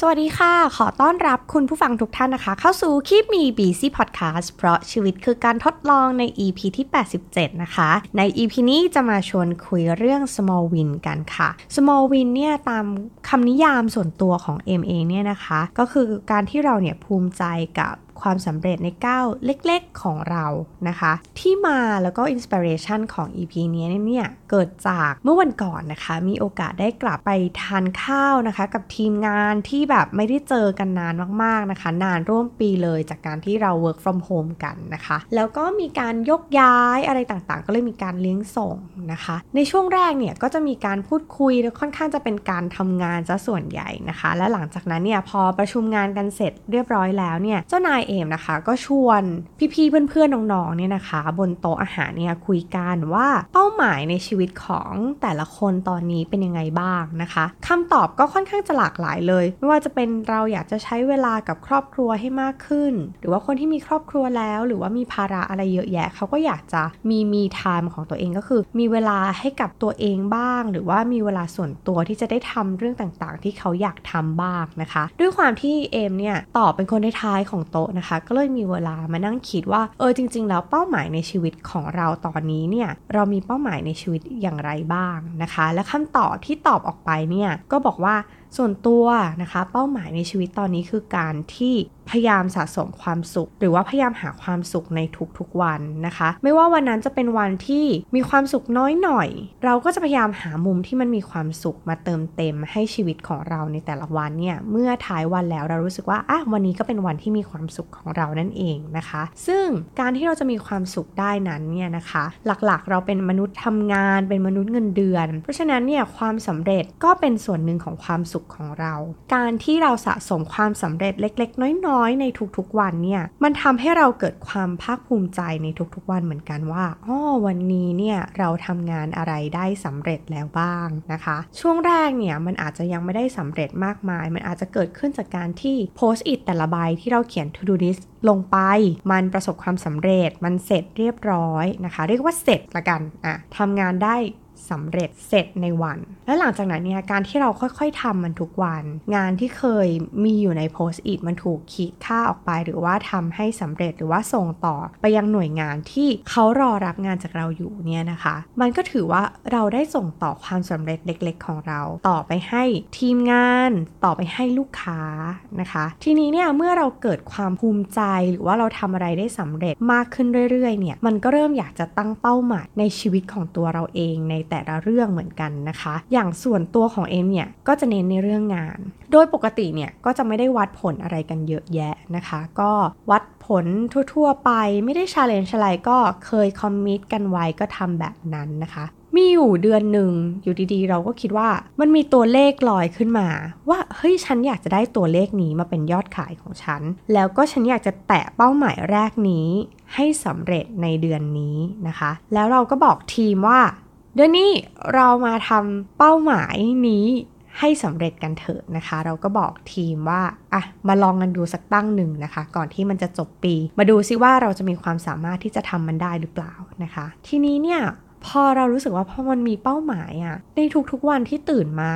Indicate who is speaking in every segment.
Speaker 1: สวัสดีค่ะ ขอต้อนรับคุณผู้ฟังทุกท่านนะคะ เข้าสู่คลิปมีบีซีพอดแคสต์เพราะชีวิตคือการทดลองใน EP ที่ 87 นะคะ ใน EP นี้จะมาชวนคุยเรื่อง small win กันค่ะ small win เนี่ยตามคำนิยามส่วนตัวของ เอม เนี่ยนะคะ ก็คือการที่เราเนี่ยภูมิใจกับ ความสำเร็จในก้าวเล็กๆของเรานะคะ ที่มาแล้วก็ inspiration ของ EP นี้เนี่ยเกิดจากเมื่อวันก่อนนะคะ มีโอกาสได้กลับไปทานข้าวนะคะ กับทีมงานที่แบบไม่ได้เจอกันนานมากๆนะคะ นานร่วมปีเลยจากการที่เรา work from home กันนะคะ แล้วก็มีการยกย้ายอะไรต่างๆ ก็เลยมีการเลี้ยงส่งนะคะ ในช่วงแรกเนี่ยก็จะมีการพูดคุยแล้วค่อนข้างจะเป็นการทำงานซะส่วนใหญ่นะคะ และหลังจากนั้นเนี่ยพอประชุมงานกันเสร็จเรียบร้อยแล้วเนี่ยเจ้านายเอมนะคะ ก็ชวนพี่ๆเพื่อนๆน้องๆเนี่ยนะคะ บนโต๊ะอาหารเนี่ยคุยกันว่าเป้าหมายในชีวิตของแต่ละคนตอนนี้เป็นยังไงบ้างนะคะคำตอบก็ค่อนข้างจะหลากหลายเลย ไม่ว่าจะเป็นเราอยากจะใช้เวลากับครอบครัวให้มากขึ้น หรือว่าคนที่มีครอบครัวแล้ว หรือว่ามีภาระอะไรเยอะแยะเขาก็อยากจะมีมีไทม์ของตัวเองก็คือ มีเวลาให้กับตัวเองบ้าง หรือว่ามีเวลาส่วนตัวที่จะได้ทำเรื่องต่างๆ ที่เขาอยากทำบ้างนะคะ ด้วยความที่เอมเนี่ยตอบเป็นคนท้ายๆของโต๊ะนะคะ ก็เลยมีเวลามานั่งคิดว่า เออจริง ๆ แล้วเป้าหมายในชีวิตของเราตอนนี้เนี่ยเรามีเป้าหมายในชีวิตอย่างไรบ้างนะคะ และคำตอบที่ตอบออกไปเนี่ยก็บอกว่าส่วนตัวนะคะ เป้าหมายในชีวิตตอนนี้คือการที่พยายามสะสมความสุข หรือว่าพยายามหาความสุขในทุกๆวันนะคะ ไม่ว่าวันนั้นจะเป็นวันที่มีความสุขน้อยหน่อย เราก็จะพยายามหามุมที่มันมีความสุขมาเติมเต็มให้ชีวิตของเราในแต่ละวันเนี่ยเมื่อท้ายวันแล้วเรารู้สึกว่าอะวันนี้ก็เป็นวันที่มีความสุขของเรานั่นเองนะคะ ซึ่งการที่เราจะมีความสุขได้นั้นเนี่ยนะคะ หลักๆ เราเป็นมนุษย์ทำงาน เป็นมนุษย์เงินเดือน เพราะฉะนั้นเนี่ยความสำเร็จก็เป็นส่วนหนึ่งของความสุขของเรา การที่เราสะสมความสำเร็จเล็ก ๆ น้อยๆในทุกๆวันเนี่ยมันทำให้เราเกิดความภาคภูมิใจในทุกๆวันเหมือนกันว่าอ๋อวันนี้เนี่ยเราทำงานอะไรได้สำเร็จแล้วบ้างนะคะ ช่วงแรกเนี่ยมันอาจจะยังไม่ได้สำเร็จมากมาย มันอาจจะเกิดขึ้นจากการที่โพสต์อิทแต่ละใบที่เราเขียน to do list ลงไป มันประสบความสำเร็จ มันเสร็จเรียบร้อยนะคะ เรียกว่าเสร็จละกันอะทำงานได้ สำเร็จเสร็จในวัน และหลังจากนั้นเนี่ยการที่เราค่อยๆทำมันทุกวัน งานที่เคยมีอยู่ในโพสต์อิทมันถูกขีดค่าออกไป หรือว่าทำให้สำเร็จหรือว่าส่งต่อไปยังหน่วยงานที่เขารอรับงานจากเราอยู่เนี่ยนะคะ มันก็ถือว่าเราได้ส่งต่อความสำเร็จเล็ก ๆ ของเรา ต่อไปให้ทีมงานต่อไปให้ลูกค้านะคะ ทีนี้เนี่ยเมื่อเราเกิดความภูมิใจหรือว่าเราทำอะไรได้สำเร็จมากขึ้นเรื่อยๆเนี่ยมันก็เริ่มอยากจะตั้งเป้าหมายในชีวิตของตัวเราเองในแต่ละเรื่องเหมือนกันนะคะ อย่างส่วนตัวของเอมเนี่ยก็จะเน้นในเรื่องงาน โดยปกติเนี่ยก็จะไม่ได้วัดผลอะไรกันเยอะแยะนะคะ ก็วัดผลทั่วๆไปไม่ได้ชาเลนจ์อะไรก็เคยคอมมิตกันไว้ก็ทำแบบนั้นนะคะมีอยู่เดือนหนึ่งอยู่ดีๆ เราก็คิดว่ามันมีตัวเลขลอยขึ้นมา ว่าเฮ้ยฉันอยากจะได้ตัวเลขนี้มาเป็นยอดขายของฉัน แล้วก็ฉันอยากจะแตะเป้าหมายแรกนี้ให้สำเร็จในเดือนนี้นะคะ แล้วเราก็บอกทีมว่า เดี๋ยวนี้เรามาทำเป้าหมายนี้ให้สำเร็จกันเถอะนะคะ เราก็บอกทีมว่าอะมาลองกันดูสักตั้งหนึ่งนะคะ ก่อนที่มันจะจบปี มาดูซิว่าเราจะมีความสามารถที่จะทำมันได้หรือเปล่านะคะ ทีนี้เนี่ยพอเรารู้สึกว่าพอมันมีเป้าหมายอะในทุกๆวันที่ตื่นมา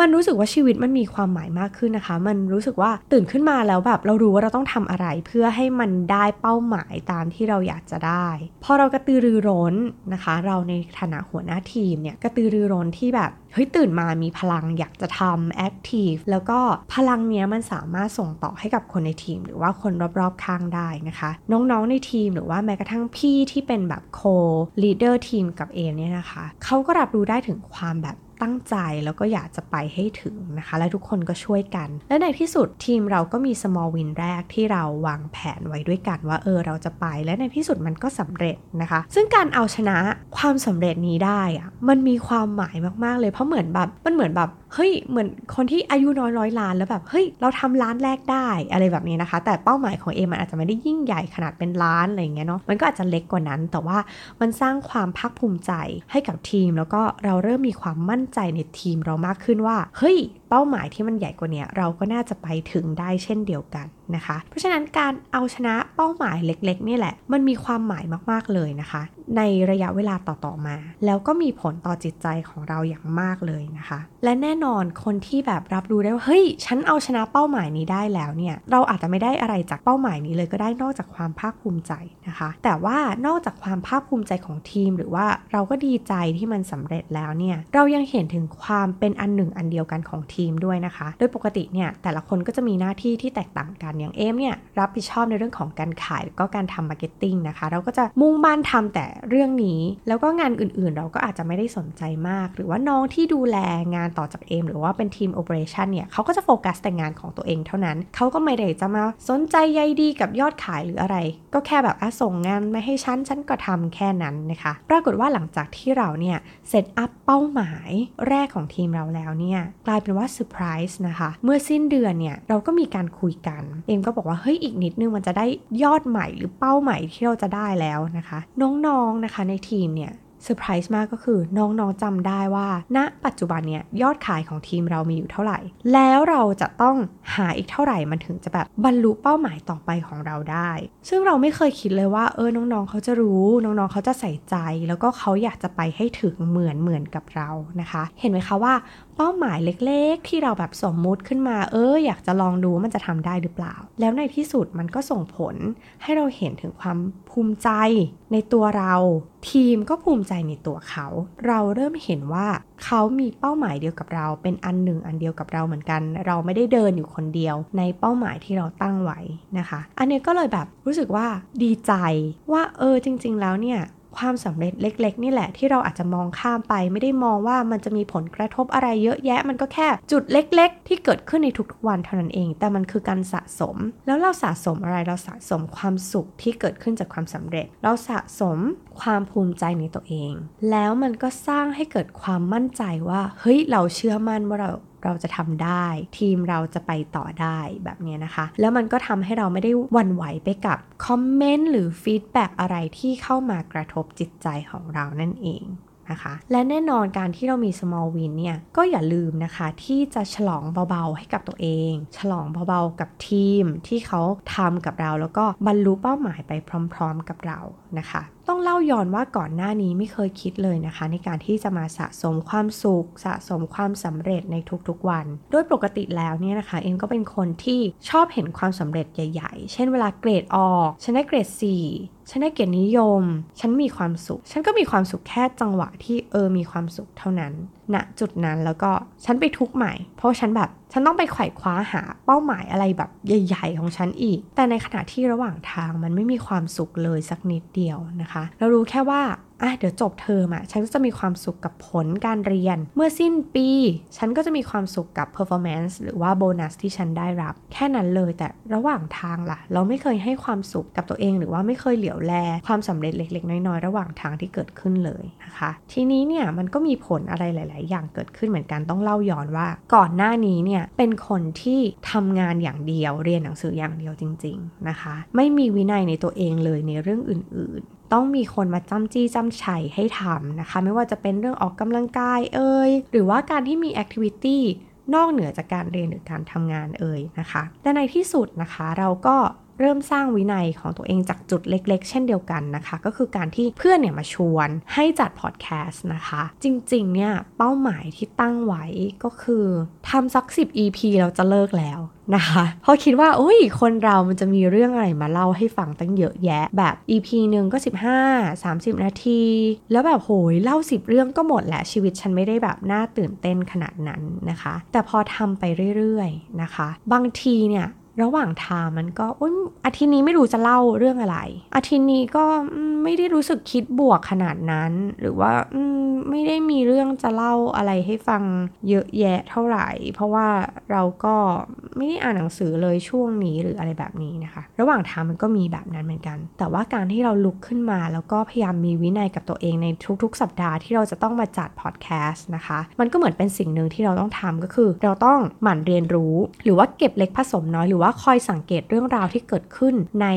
Speaker 1: มันรู้สึกว่าชีวิตมันมีความหมายมากขึ้นนะคะ มันรู้สึกว่าตื่นขึ้นมาแล้วแบบเรารู้ว่าเราต้องทำอะไรเพื่อให้มันได้เป้าหมายตามที่เราอยากจะได้ พอเรากระตือรือร้นนะคะ เราในฐานะหัวหน้าทีมเนี่ยกระตือรือร้นที่แบบเฮ้ยตื่นมามีพลังอยากจะทำแอคทีฟแล้วก็พลังเนี้ยมันสามารถส่งต่อให้กับคนในทีม หรือว่าคนรอบๆข้างได้นะคะ น้องๆในทีมหรือว่าแม้กระทั่งพี่ที่เป็นแบบ co-leader ทีมกับเอมเนี่ยนะคะเขาก็รับรู้ได้ถึงความแบบ ตั้งใจแล้วก็อยากจะไปให้ถึงนะคะ และทุกคนก็ช่วยกัน และในที่สุดทีมเราก็มี small win แรกที่เราวางแผนไว้ด้วยกันว่าเออเราจะไปและในที่สุดมันก็สำเร็จนะคะ ซึ่งการเอาชนะความสำเร็จนี้ได้อะมันมีความหมายมากๆเลยเพราะเหมือนแบบมันเหมือนแบบ เฮ้ยเหมือนคนที่อายุน้อยร้อยล้านแล้วแบบเฮ้ยเราทำล้านแรกได้อะไรแบบนี้นะคะ แต่เป้าหมายของเอมันอาจจะไม่ได้ยิ่งใหญ่ขนาดเป็นล้านอะไรอย่างเงี้ยเนาะมันก็อาจจะเล็กกว่านั้น แต่ว่ามันสร้างความภาคภูมิใจให้กับทีม แล้วก็เราเริ่มมีความมั่นใจในทีมเรามากขึ้นว่าเฮ้ยเป้าหมายที่มันใหญ่กว่านี้เราก็น่าจะไปถึงได้เช่นเดียวกันนะคะ เพราะฉะนั้นการเอาชนะเป้าหมายเล็กๆ นี่แหละ มันมีความหมายมากๆเลยนะคะ ในระยะเวลาต่อๆมา แล้วก็มีผลต่อจิตใจของเราอย่างมากเลยนะคะ และแน่นอนคนที่แบบรับรู้ได้ว่าเฮ้ยฉันเอาชนะเป้าหมายนี้ได้แล้วเนี่ยเราอาจจะไม่ได้อะไรจากเป้าหมายนี้เลยก็ได้นอกจากความภาคภูมิใจนะคะ แต่ว่านอกจากความภาคภูมิใจของทีม หรือว่าเราก็ดีใจที่มันสำเร็จแล้วเนี่ยเรายังเห็นถึงความเป็นอันหนึ่งอันเดียวกันของทีมด้วยนะคะ โดยปกติเนี่ยแต่ละคนก็จะมีหน้าที่ที่แตกต่างกันอย่างเอมเนี่ยรับผิดชอบในเรื่องของการขายก็การทำ marketing นะคะ เราก็จะมุ่งมั่นทำแต่เรื่องนี้ แล้วก็งานอื่นๆ เราก็อาจจะไม่ได้สนใจมาก หรือว่าน้องที่ดูแลงานต่อจากเอมหรือว่าเป็นทีม operation เนี่ยเขาก็จะโฟกัสแต่งานของตัวเองเท่านั้น เขาก็ไม่ได้จะมาสนใจใยดีกับยอดขายหรืออะไร ก็แค่แบบส่งงานมาให้ฉันฉันก็ทำแค่นั้นนะคะ ปรากฏว่าหลังจากที่เราเนี่ย set up เป้าหมายแรกของทีมเราแล้วเนี่ยกลายเป็นว่าเซอร์ไพรส์นะคะ เมื่อสิ้นเดือนเนี่ย เราก็มีการคุยกัน เอมก็บอกว่าเฮ้ยอีกนิดนึงมันจะได้ยอดใหม่หรือเป้าใหม่ที่เราจะได้แล้วนะคะ น้องๆนะคะในทีมเนี่ยเซอร์ไพรส์มากก็คือน้องๆจำได้ว่า ณ ปัจจุบันเนี่ยยอดขายของทีมเรามีอยู่เท่าไหร่ แล้วเราจะต้องหาอีกเท่าไหร่มันถึงจะแบบบรรลุเป้าหมายต่อไปของเราได้ ซึ่งเราไม่เคยคิดเลยว่าเออน้องๆเขาจะรู้น้องๆเขาจะใส่ใจ แล้วก็เขาอยากจะไปให้ถึงเหมือนเหมือนกับเรานะคะ เห็นไหมคะว่า เป้าหมายเล็กๆ ที่เราแบบสมมุติขึ้นมา เอออยากจะลองดูมันจะทำได้หรือเปล่า แล้วในที่สุดมันก็ส่งผลให้เราเห็นถึงความภูมิใจในตัวเรา ทีมก็ภูมิใจในตัวเขา เราเริ่มเห็นว่าเขามีเป้าหมายเดียวกับเรา เป็นอันหนึ่งอันเดียวกับเราเหมือนกัน เราไม่ได้เดินอยู่คนเดียว ในเป้าหมายที่เราตั้งไว้นะคะ อันนี้ก็เลยแบบรู้สึกว่าดีใจว่าเออจริง ๆ แล้วเนี่ย ความสำเร็จเล็ก ๆ นี่แหละที่เราอาจจะมองข้ามไป ไม่ได้มองว่ามันจะมีผลกระทบอะไรเยอะแยะ มันก็แค่จุดเล็ก ๆ ที่เกิดขึ้นในทุกๆวันเท่านั้นเอง แต่มันคือการสะสม แล้วเราสะสมอะไรเราสะสมความสุขที่เกิดขึ้นจากความสำเร็จ เราสะสมความภูมิใจในตัวเอง แล้วมันก็สร้างให้เกิดความมั่นใจว่าเฮ้ยเราเชื่อมั่นว่าเรา เราจะทำได้ ทีมเราจะไปต่อได้แบบนี้นะคะ แล้วมันก็ทำให้เราไม่ได้วันไหวไปกับคอมเมนต์หรือฟีดแบ็อะไรที่เข้ามากระทบจิตใจของเรานั่นเอง นะคะ และแน่นอนการที่เรามี small win เนี่ยก็อย่าลืมนะคะที่จะฉลองเบาๆให้กับตัวเอง ฉลองเบาๆกับทีมที่เขาทำกับเราแล้วก็บรรลุเป้าหมายไปพร้อมๆกับเรานะคะต้องเล่าย้อนว่าก่อนหน้านี้ไม่เคยคิดเลยนะคะ ในการที่จะมาสะสมความสุข สะสมความสำเร็จในทุกๆวัน โดยปกติแล้วเนี่ยนะคะ เอ็มก็เป็นคนที่ชอบเห็นความสำเร็จใหญ่ ๆ เช่นเวลาเกรดออกฉันได้เกรด 4 ฉันได้เกียรตินิยม ฉันมีความสุข ฉันก็มีความสุขแค่จังหวะที่เออมีความสุขเท่านั้น ณจุดนั้นแล้วก็ฉันไปทุกใหม่ เพราะฉันแบบฉันต้องไปไขว่คว้าหาเป้าหมายอะไรแบบใหญ่ ๆ ของฉันอีก แต่ในขณะที่ระหว่างทางมันไม่มีความสุขเลยสักนิดเดียวนะคะ เรารู้แค่ว่าอะเดี๋ยวจบเทอมอะฉันก็จะมีความสุขกับผลการเรียน เมื่อสิ้นปี ฉันก็จะมีความสุขกับ performance หรือว่าโบนัสที่ฉันได้รับ แค่นั้นเลยแต่ระหว่างทางล่ะ เราไม่เคยให้ความสุขกับตัวเองหรือว่าไม่เคยเหลียวแล ความสำเร็จเล็ก ๆ น้อยๆระหว่างทางที่เกิดขึ้นเลยนะคะ ทีนี้เนี่ยมันก็มีผลอะไรหลายๆ อย่างเกิดขึ้นเหมือนกันต้องเล่าย้อนว่า ก่อนหน้านี้เนี่ยเป็นคนที่ทำงานอย่างเดียวเรียนหนังสืออย่างเดียวจริง ๆนะคะ ไม่มีวินัยในตัวเองเลยในเรื่องอื่นๆต้องมีคนมาจ้ำจี้จ้ำชัยให้ทำนะคะ ไม่ว่าจะเป็นเรื่องออกกำลังกายเอ่ยหรือว่าการที่มีแอคทิวิตี้นอกเหนือจากการเรียนหรือการทำงานเอ่ยนะคะ แต่ในที่สุดนะคะเราก็ เริ่มสร้างวินัยของตัวเองจากจุดเล็กๆ เช่นเดียวกันนะคะ ก็คือการที่เพื่อนเนี่ยมาชวนให้จัดพอดแคสต์นะคะ จริงๆเนี่ยเป้าหมายที่ตั้งไว้ก็คือทำสัก 10 EP เราจะเลิกแล้วนะคะเพราะคิดว่าโอ้ยคนเรามันจะมีเรื่องอะไรมาเล่าให้ฟังตั้งเยอะแยะ แบบ EP หนึ่งก็ 15 30 นาที แล้วแบบโหยเล่า 10 เรื่องก็หมดแหละชีวิตฉันไม่ได้แบบน่าตื่นเต้นขนาดนั้นนะคะ แต่พอทำไปเรื่อยๆนะคะ บางทีเนี่ย ระหว่างทางมันก็อุ้ยอาทิตย์นี้ไม่รู้จะเล่าเรื่องอะไร อาทิตย์นี้ก็ไม่ได้รู้สึกคิดบวกขนาดนั้น หรือว่าไม่ได้มีเรื่องจะเล่าอะไรให้ฟังเยอะแยะเท่าไหร่ เพราะว่าเราก็ไม่ได้อ่านหนังสือเลยช่วงนี้หรืออะไรแบบนี้นะคะ ระหว่างทางมันก็มีแบบนั้นเหมือนกัน แต่ว่าการที่เราลุกขึ้นมาแล้วก็พยายามมีวินัยกับตัวเองในทุกๆ สัปดาห์ที่เราจะต้องมาจัดพอดแคสต์นะคะ มันก็เหมือนเป็นสิ่งหนึ่งที่เราต้องทำก็คือ เราต้องหมั่นเรียนรู้ หรือว่าเก็บเล็กผสมน้อยหรือว่าว่าคอยสังเกตเรื่องราวที่เกิดขึ้นใน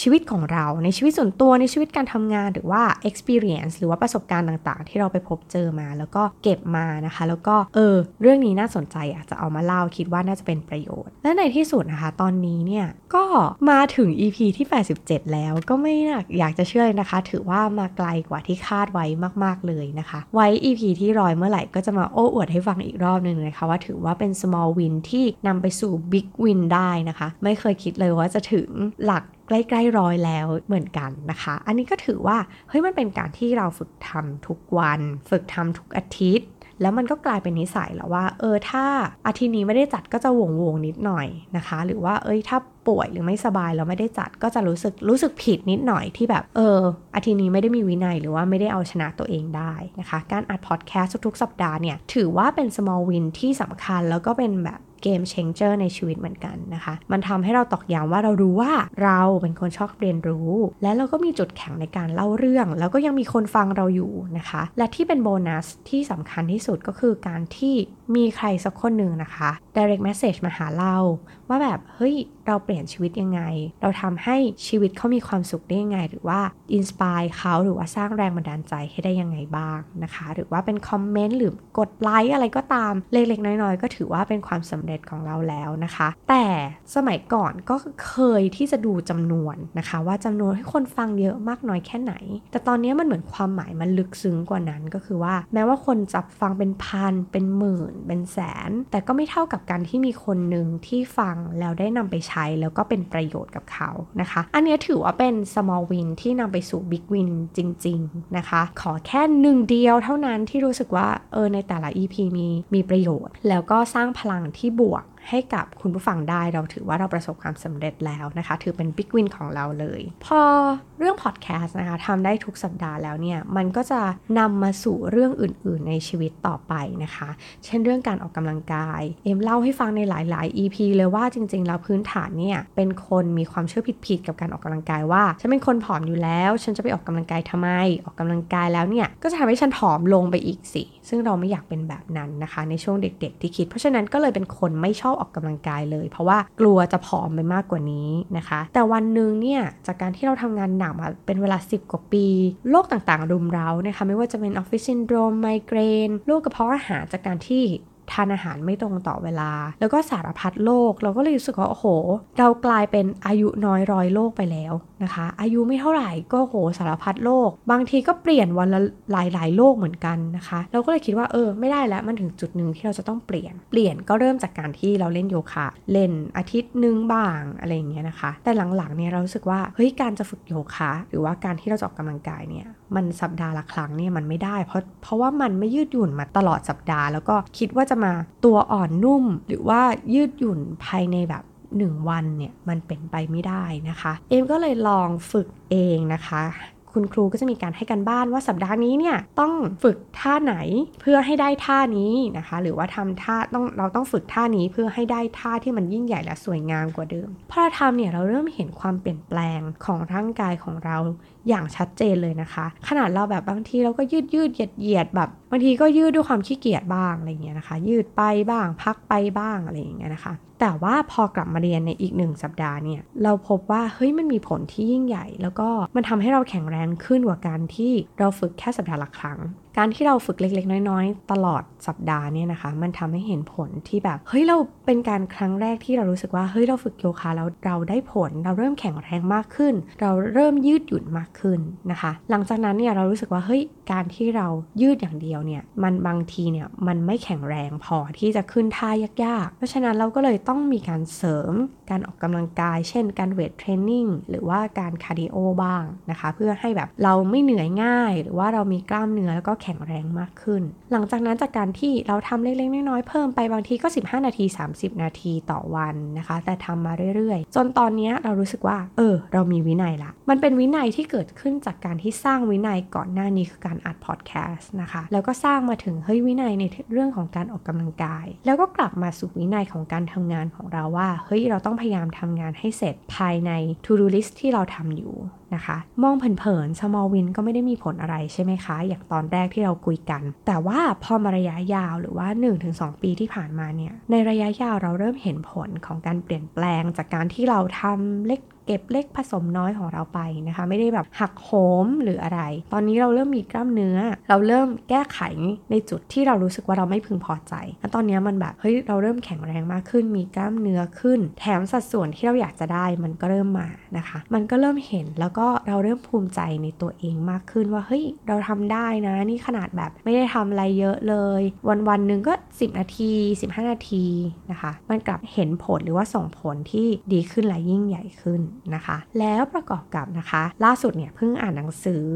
Speaker 1: ชีวิตของเรา ในชีวิตส่วนตัวในชีวิตการทำงานหรือว่า experience หรือว่าประสบการณ์ต่างๆ ที่เราไปพบเจอมา แล้วก็เก็บมานะคะ แล้วก็เออ เรื่องนี้น่าสนใจอาจจะเอามาเล่าคิดว่าน่าจะเป็นประโยชน์ และในที่สุดนะคะ ตอนนี้เนี่ยก็มาถึง EP ที่ 87 แล้วก็ไม่อยากจะเชื่อเลยนะคะ ถือว่ามาไกลกว่าที่คาดไว้มากๆเลยนะคะ ไว้ EP ที่รอยเมื่อไหร่ก็จะมาโอ้อวดให้ฟังอีกรอบหนึ่งนะคะว่าถือว่าเป็น small win ที่นำไปสู่ big win ได้นะคะไม่เคยคิดเลยว่าจะถึงหลักใกล้ๆร้อยแล้วเหมือนกันนะคะ อันนี้ก็ถือว่าเฮ้ยมันเป็นการที่เราฝึกทำทุกวัน ฝึกทำทุกอาทิตย์แล้วมันก็กลายเป็นนิสัยแล้วว่า เออถ้าอาทิตย์นี้ไม่ได้จัดก็จะวงวงนิดหน่อยนะคะ หรือว่าเอ้ยถ้าป่วยหรือไม่สบายแล้วไม่ได้จัดก็จะรู้สึกรู้สึกผิดนิดหน่อยที่แบบ เอออาทิตย์นี้ไม่ได้มีวินัยหรือว่าไม่ได้เอาชนะตัวเองได้นะคะ การอัดพอดแคสต์ทุกๆ สัปดาห์เนี่ย ถือว่าเป็น small win ที่สำคัญแล้วก็เป็นแบบ เกมเชงเจอร์ในชีวิตเหมือนกันนะคะ มันทำให้เราตอกย้ำว่าเรารู้ว่าเราเป็นคนชอบเรียนรู้ และเราก็มีจุดแข็งในการเล่าเรื่อง แล้วก็ยังมีคนฟังเราอยู่นะคะ และที่เป็นโบนัสที่สำคัญที่สุดก็คือการที่มีใครสักคนหนึ่งนะคะ direct message มาหาเรา ว่าแบบ เฮ้ย เราเปลี่ยนชีวิตยังไง เราทำให้ชีวิตเขามีความสุขได้ยังไง หรือว่าอินสปายเขาหรือว่าสร้างแรงบันดาลใจให้ได้ยังไงบ้างนะคะ หรือว่าเป็นคอมเมนต์หรือกดไลค์อะไรก็ตามเล็กๆ น้อยๆ ก็ถือว่าเป็นความสำเร็จของเราแล้วนะคะ แต่สมัยก่อนก็เคยที่จะดูจำนวนนะคะ ว่าจำนวนให้คนฟังเยอะมากน้อยแค่ไหน แต่ตอนนี้มันเหมือนความหมายมันลึกซึ้งกว่านั้นก็คือว่า แม้ว่าคนจะฟังเป็นพันเป็นหมื่น เป็นแสน แต่ก็ไม่เท่ากับการที่มีคนหนึ่งที่ฟังแล้วได้นำไปใช้ช้แล้วก็เป็นประโยชน์กับเขานะคะ อันนี้ถือว่าเป็น small win ที่นำไปสู่ big win จริง ๆ นะคะ ขอแค่หนึ่งเดียวเท่านั้นที่รู้สึกว่าเออในแต่ละ EP มีมีประโยชน์ แล้วก็สร้างพลังที่บวก ให้กับคุณผู้ฟังได้เราถือว่าเราประสบความสำเร็จแล้วนะคะ ถือเป็นบิ๊กวินของเราเลย พอเรื่องพอดแคสต์นะคะทำได้ทุกสัปดาห์แล้วเนี่ย มันก็จะนำมาสู่เรื่องอื่น ๆ ในชีวิตต่อไปนะคะ เช่นเรื่องการออกกำลังกาย เอ็มเล่าให้ฟังในหลาย ๆ EP เลยว่าจริง ๆ แล้วพื้นฐานเนี่ยเป็นคนมีความเชื่อผิด ๆ กับการออกกำลังกายว่าฉันเป็นคนผอมอยู่แล้ว ฉันจะไปออกกำลังกายทำไม ออกกำลังกายแล้วเนี่ยก็จะทำให้ฉันผอมลงไปอีกสิซึ่งเราไม่อยากเป็นแบบนั้นนะคะ ในช่วงเด็ก ๆ ที่คิด เพราะฉะนั้นก็เลยเป็นคนไม่ชอบออกกำลังกายเลย เพราะว่ากลัวจะผอมไปมากกว่านี้นะคะ แต่วันหนึ่งเนี่ยจากการที่เราทำงานหนักมาเป็นเวลา 10 กว่าปีโรคต่างๆ รุมเร้านะคะไม่ว่าจะเป็นออฟฟิศซินโดรมไมเกรนโรคกระเพาะอาหารจากการที่ทานอาหารไม่ตรงต่อเวลา แล้วก็สารพัดโรคเราก็เลยรู้สึกว่าโอ้โห เรากลายเป็นอายุน้อยร้อยโรคไปแล้วนะคะ อายุไม่เท่าไหร่ก็โหสารพัดโรคบางทีก็เปลี่ยนวันละหลายหลายโรคเหมือนกันนะคะ เราก็เลยคิดว่าเออไม่ได้แล้วมันถึงจุดหนึ่งที่เราจะต้องเปลี่ยน เปลี่ยนก็เริ่มจากการที่เราเล่นโยคะเล่นอาทิตย์หนึ่งบ้างอะไรอย่างเงี้ยนะคะ แต่หลังๆเนี่ยเรารู้สึกว่าเฮ้ยการจะฝึกโยคะหรือว่าการที่เราจะออกกำลังกายเนี่ยมันสัปดาห์ละครั้งเนี่ยมันไม่ได้ เพราะเพราะว่ามันไม่ยืดหยุ่นมาตลอดสัปดาห์ แล้วก็คิดว่าจะมาตัวอ่อนนุ่ม หรือว่ายืดหยุ่นภายในแบบ 1 วันเนี่ยมันเป็นไปไม่ได้นะคะ เอมก็เลยลองฝึกเองนะคะคุณครูก็จะมีการให้กันบ้านว่าสัปดาห์นี้เนี่ยต้องฝึกท่าไหนเพื่อให้ได้ท่านี้นะคะ หรือว่าทำท่าต้องเราต้องฝึกท่านี้เพื่อให้ได้ท่าที่มันยิ่งใหญ่และสวยงามกว่าเดิมพอเราทำเนี่ยเราเริ่มเห็นความเปลี่ยนแปลงของร่างกายของเราอย่างชัดเจนเลยนะคะ ขนาดเราแบบบางทีเราก็ยืดยืดเหยียดเหยียดแบบบางทีก็ยืดด้วยความขี้เกียจบ้างอะไรเงี้ยนะคะ ยืดไปบ้าง พักไปบ้างอะไรอย่างเงี้ยนะคะ แต่ว่าพอกลับมาเรียนในอีกหนึ่งสัปดาห์เนี่ยเราพบว่าเฮ้ยมันมีผลที่ยิ่งใหญ่ แล้วก็มันทำให้เราแข็งแรงขึ้นกว่าการที่เราฝึกแค่สัปดาห์ละครั้ง การที่เราฝึกเล็ก ๆ น้อย ๆ ตลอดสัปดาห์เนี่ยนะคะ มันทำให้เห็นผลที่แบบ เฮ้ย เราเป็นการครั้งแรกที่เรารู้สึกว่า เฮ้ย เราฝึกโยคะแล้วเราได้ผล เราเริ่มแข็งแรงมากขึ้น เราเริ่มยืดหยุ่นมากขึ้นนะคะ หลังจากนั้นเนี่ยเรารู้สึกว่า เฮ้ย การที่เรายืดอย่างเดียวเนี่ย มันบางทีเนี่ย มันไม่แข็งแรงพอที่จะขึ้นท่ายากๆ เพราะฉะนั้นเราก็เลยต้องมีการเสริมการออกกำลังกาย เช่น การ weight training หรือว่าการ cardio บ้างนะคะ เพื่อให้แบบเราไม่เหนื่อยง่าย หรือว่าเรามีกล้ามเนื้อแล้วก็แข็งแรงมากขึ้น หลังจากนั้นจากการที่เราทำเล็กๆน้อยๆเพิ่มไปบางทีก็ 15 นาที 30 นาทีต่อวันนะคะ แต่ทำมาเรื่อยๆ จนตอนนี้เรารู้สึกว่า เออ เรามีวินัยละ มันเป็นวินัยที่เกิดขึ้นจากการที่สร้างวินัยก่อนหน้านี้คือการอัดพอดแคสต์นะคะ แล้วก็สร้างมาถึงเฮ้ยวินัยในเรื่องของการออกกำลังกาย แล้วก็กลับมาสู่วินัยของการทำงานของเราว่าเฮ้ยเราต้องพยายามทำงานให้เสร็จภายใน to do list ที่เราทำอยู่นะคะ มองเผินๆ small win ก็ไม่ได้มีผลอะไรใช่ไหมคะ อย่างตอนแรกที่เราคุยกัน แต่ว่าพอมาระยะยาวหรือว่า 1-2 ปีที่ผ่านมาเนี่ย ในระยะยาวเราเริ่มเห็นผลของการเปลี่ยนแปลงจากการที่เราทำเล็ก เก็บเล็กผสมน้อยของเราไปนะคะ ไม่ได้แบบหักโหมหรืออะไร ตอนนี้เราเริ่มมีกล้ามเนื้อ เราเริ่มแก้ไขในจุดที่เรารู้สึกว่าเราไม่พึงพอใจแล้วตอนนี้มันแบบเฮ้ยเราเริ่มแข็งแรงมากขึ้น มีกล้ามเนื้อขึ้น แถมสัดส่วนที่เราอยากจะได้มันก็เริ่มมานะคะ มันก็เริ่มเห็นแล้วก็เราเริ่มภูมิใจในตัวเองมากขึ้นว่าเฮ้ยเราทำได้นะนี่ขนาดแบบไม่ได้ทำอะไรเยอะเลย วันวันหนึ่งก็ 10 นาที 15 นาทีนะคะ มันกลับเห็นผลหรือว่าส่งผลที่ดีขึ้นและยิ่งใหญ่ขึ้นนะคะ แล้วประกอบกับนะคะ ล่าสุดเนี่ยเพิ่งอ่านหนังสือ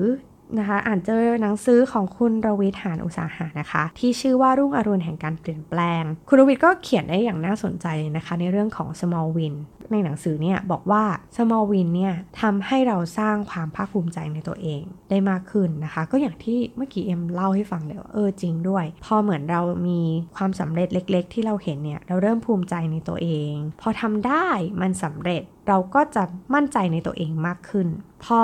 Speaker 1: นะคะอ่านเจอหนังสือของคุณรวิทหานอุตสาหะนะคะ ที่ชื่อว่ารุ่งอรุณแห่งการเปลี่ยนแปลง คุณรวิทก็เขียนได้อย่างน่าสนใจนะคะ ในเรื่องของ small win ในหนังสือเนี่ยบอกว่า small win เนี่ยทำให้เราสร้างความภาคภูมิใจในตัวเองได้มากขึ้นนะคะ ก็อย่างที่เมื่อกี้เอ็มเล่าให้ฟังเลยว่าเออจริงด้วย พอเหมือนเรามีความสำเร็จเล็ก ๆ ที่เราเห็นเนี่ยเราเริ่มภูมิใจในตัวเอง พอทำได้มันสำเร็จ เราก็จะมั่นใจในตัวเองมากขึ้น พอ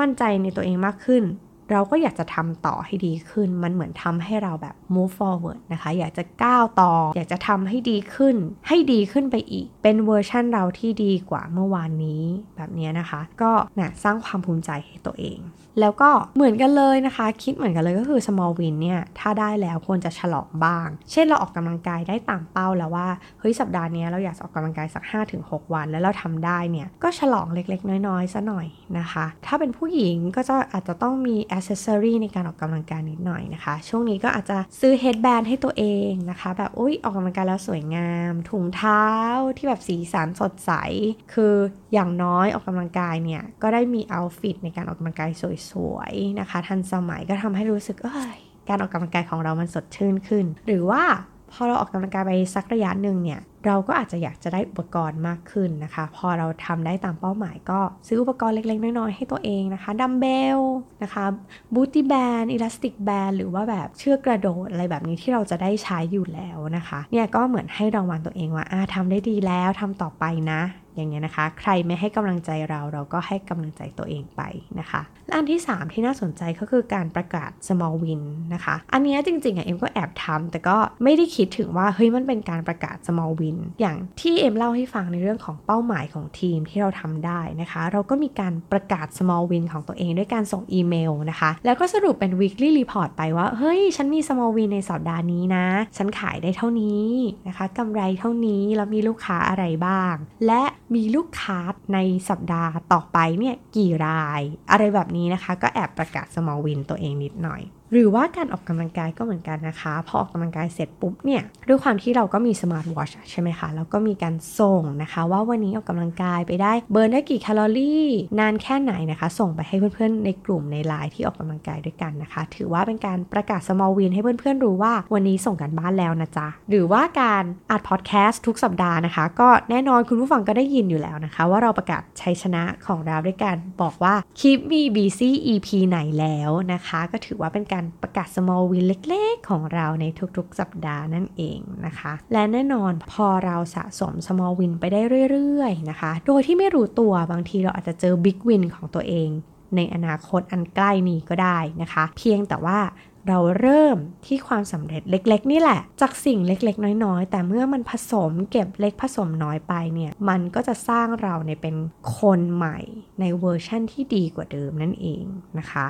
Speaker 1: มั่นใจในตัวเองมากขึ้น เราก็อยากจะทำต่อให้ดีขึ้น มันเหมือนทำให้เราแบบ move forward นะคะ อยากจะก้าวต่อ อยากจะทำให้ดีขึ้น ให้ดีขึ้นไปอีก เป็นเวอร์ชั่นเราที่ดีกว่าเมื่อวานนี้แบบนี้นะคะ ก็นะสร้างความภูมิใจให้ตัวเอง แล้วก็เหมือนกันเลยนะคะ คิดเหมือนกันเลยก็คือ small win เนี่ยถ้าได้แล้วควรจะฉลองบ้าง เช่นเราออกกำลังกายได้ตามเป้าแล้วว่าเฮ้ยสัปดาห์นี้เราอยากออกกำลังกายสัก 5-6 วัน แล้วเราทำได้เนี่ยก็ฉลองเล็กๆ น้อยๆซะหน่อยนะคะ ถ้าเป็นผู้หญิงก็จะอาจจะต้องมีอ c เซสซอรีในการออกกำลังกายนิดหน่อยนะคะ ช่วงนี้ก็อาจจะซื้อเฮดแบนให้ตัวเองนะคะ แบบอุ้ยออกกำลังกายแล้วสวยงาม ถุงเท้าที่แบบสีสันสดใส คืออย่างน้อยออกกำลังกายเนี่ย ก็ได้มีเอาฟิตในการออกกำลังกายสวยๆนะคะ ทันสมัยก็ทำให้รู้สึกเอ้ยการออกกำลังกายของเรามันสดชื่นขึ้น หรือว่า พอเราออกกำลังกายไปสักระยะหนึ่งเนี่ยเราก็อาจจะอยากจะได้อุปกรณ์มากขึ้นนะคะ พอเราทำได้ตามเป้าหมายก็ซื้ออุปกรณ์เล็กๆ น้อยๆ ให้ตัวเองนะคะดัมเบลนะคะบูตี้แบนอิลาสติกแบนหรือว่าแบบเชือกกระโดดอะไรแบบนี้ที่เราจะได้ใช้อยู่แล้วนะคะเนี่ยก็เหมือนให้รางวัลตัวเองว่าอ่าทำได้ดีแล้วทำต่อไปนะ อย่างเงี้ยนะคะ ใครไม่ให้กำลังใจเราเราก็ให้กำลังใจตัวเองไปนะคะและอันที่ 3 ที่น่าสนใจก็คือการประกาศ small win นะคะ อันนี้จริงๆอะเอ็มก็แอบทำแต่ก็ไม่ได้คิดถึงว่าเฮ้ยมันเป็นการประกาศ small win อย่างที่เอ็มเล่าให้ฟังในเรื่องของเป้าหมายของทีมที่เราทำได้นะคะ เราก็มีการประกาศ small win ของตัวเองด้วยการส่งอีเมลนะคะ แล้วก็สรุปเป็น weekly report ไปว่า เฮ้ย ฉันมี small win ในสัปดาห์นี้นะ ฉันขายได้เท่านี้นะคะกำไรเท่านี้แล้วมีลูกค้าอะไรบ้าง และมีลูกค้าในสัปดาห์ต่อไปเนี่ยกี่ราย อะไรแบบนี้นะคะ ก็แอบประกาศ small win ตัวเองนิดหน่อย หรือว่าการออกกำลังกายก็เหมือนกันนะคะ พอออกกำลังกายเสร็จปุ๊บเนี่ย ด้วยความที่เราก็มีสมาร์ทวอชใช่ไหมคะ แล้วก็มีการส่งนะคะ ว่าวันนี้ออกกำลังกายไปได้เบิร์นได้กี่แคลอรี่ นานแค่ไหนนะคะ ส่งไปให้เพื่อนๆ ในกลุ่มในไลน์ที่ออกกำลังกายด้วยกันนะคะ ถือว่าเป็นการประกาศ small win ให้เพื่อนๆรู้ว่าวันนี้ส่งกันบ้านแล้วนะจ๊ะ หรือว่าการอัดพอดแคสต์ทุกสัปดาห์นะคะ ก็แน่นอนคุณผู้ฟังก็ได้ยินอยู่แล้วนะคะ ว่าเราประกาศชัยชนะของเราด้วยการบอกว่าคลิปมี BC EP ไหนแล้วนะคะ ก็ถือว่าเป็นการประกาศ small win เล็กๆ ของเราในทุกๆ สัปดาห์นั่นเองนะคะ และแน่นอนพอเราสะสม small win ไปได้เรื่อยๆนะคะ โดยที่ไม่รู้ตัวบางทีเราอาจจะเจอ big win ของตัวเอง ในอนาคตอันใกล้นี้ก็ได้นะคะ เพียงแต่ว่าเราเริ่มที่ความสำเร็จเล็กๆ นี่แหละ จากสิ่งเล็กๆ น้อยๆ แต่เมื่อมันผสมเก็บเล็กผสมน้อยไปเนี่ย มันก็จะสร้างเราในเป็นคนใหม่ในเวอร์ชั่นที่ดีกว่าเดิมนั่นเองนะคะ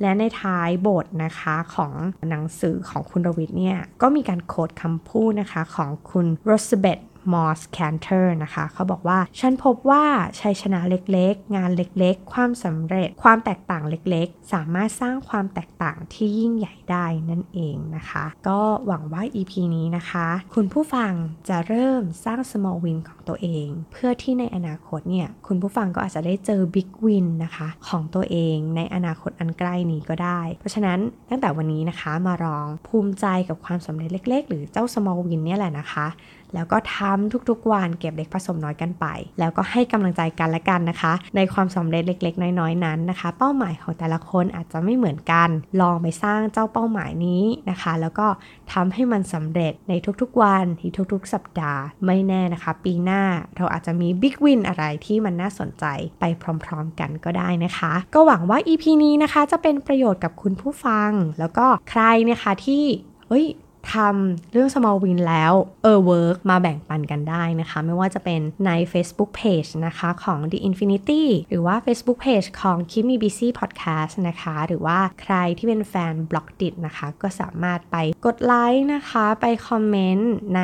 Speaker 1: และในท้ายบทนะคะของหนังสือของคุณรวิทย์เนี่ย ก็มีการ quote คำพูดนะคะของคุณ Rosabeth Moss Kanter นะคะ เขาบอกว่า ฉันพบว่าชัยชนะเล็กๆ งานเล็กๆ ความสำเร็จ ความแตกต่างเล็กๆ สามารถสร้างความแตกต่างที่ยิ่งใหญ่ได้นั่นเองนะคะ ก็หวังว่า EP นี้นะคะ คุณผู้ฟังจะเริ่มสร้าง small win ของตัวเอง เพื่อที่ในอนาคตเนี่ย คุณผู้ฟังก็อาจจะได้เจอ big win นะคะ ของตัวเองในอนาคตอันใกล้นี้ก็ได้ เพราะฉะนั้นตั้งแต่วันนี้นะคะมาลองภูมิใจกับความสำเร็จเล็ก ๆ หรือเจ้า small win เนี่ยแหละนะคะ แล้วก็ทำทุกๆวันเก็บเล็กผสมน้อยกันไป แล้วก็ให้กำลังใจกันและกันนะคะ ในความสำเร็จเล็ก ๆ น้อยๆนั้นนะคะ เป้าหมายของแต่ละคนอาจจะไม่เหมือนกัน ลองไปสร้างเจ้าเป้าหมายนี้นะคะ แล้วก็ทำให้มันสำเร็จในทุกๆวันที่ทุกๆ สัปดาห์ไม่แน่นะคะ ปีหน้าเราอาจจะมีบิ๊กวินอะไรที่มันน่าสนใจไปพร้อมๆกันก็ได้นะคะ ก็หวังว่า EP นี้นะคะจะเป็นประโยชน์กับคุณผู้ฟัง แล้วก็ใครนะคะที่เฮ้ย ทำเรื่อง small win แล้วเออ work มาแบ่งปันกันได้นะคะ ไม่ว่าจะเป็นใน Facebook Page นะคะของ The Infinity หรือว่า Facebook Page ของ Keep Me Busy Podcast นะคะ หรือว่าใครที่เป็นแฟน b l o g d i t นะคะ ก็สามารถไปกดไลค์นะคะ ไปคอมเมนต์ใน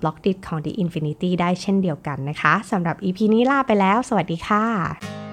Speaker 1: b l o g d i t ของ The Infinity ได้เช่นเดียวกันนะคะสำหรับ EP นี้ลาไปแล้ว สวัสดีค่ะ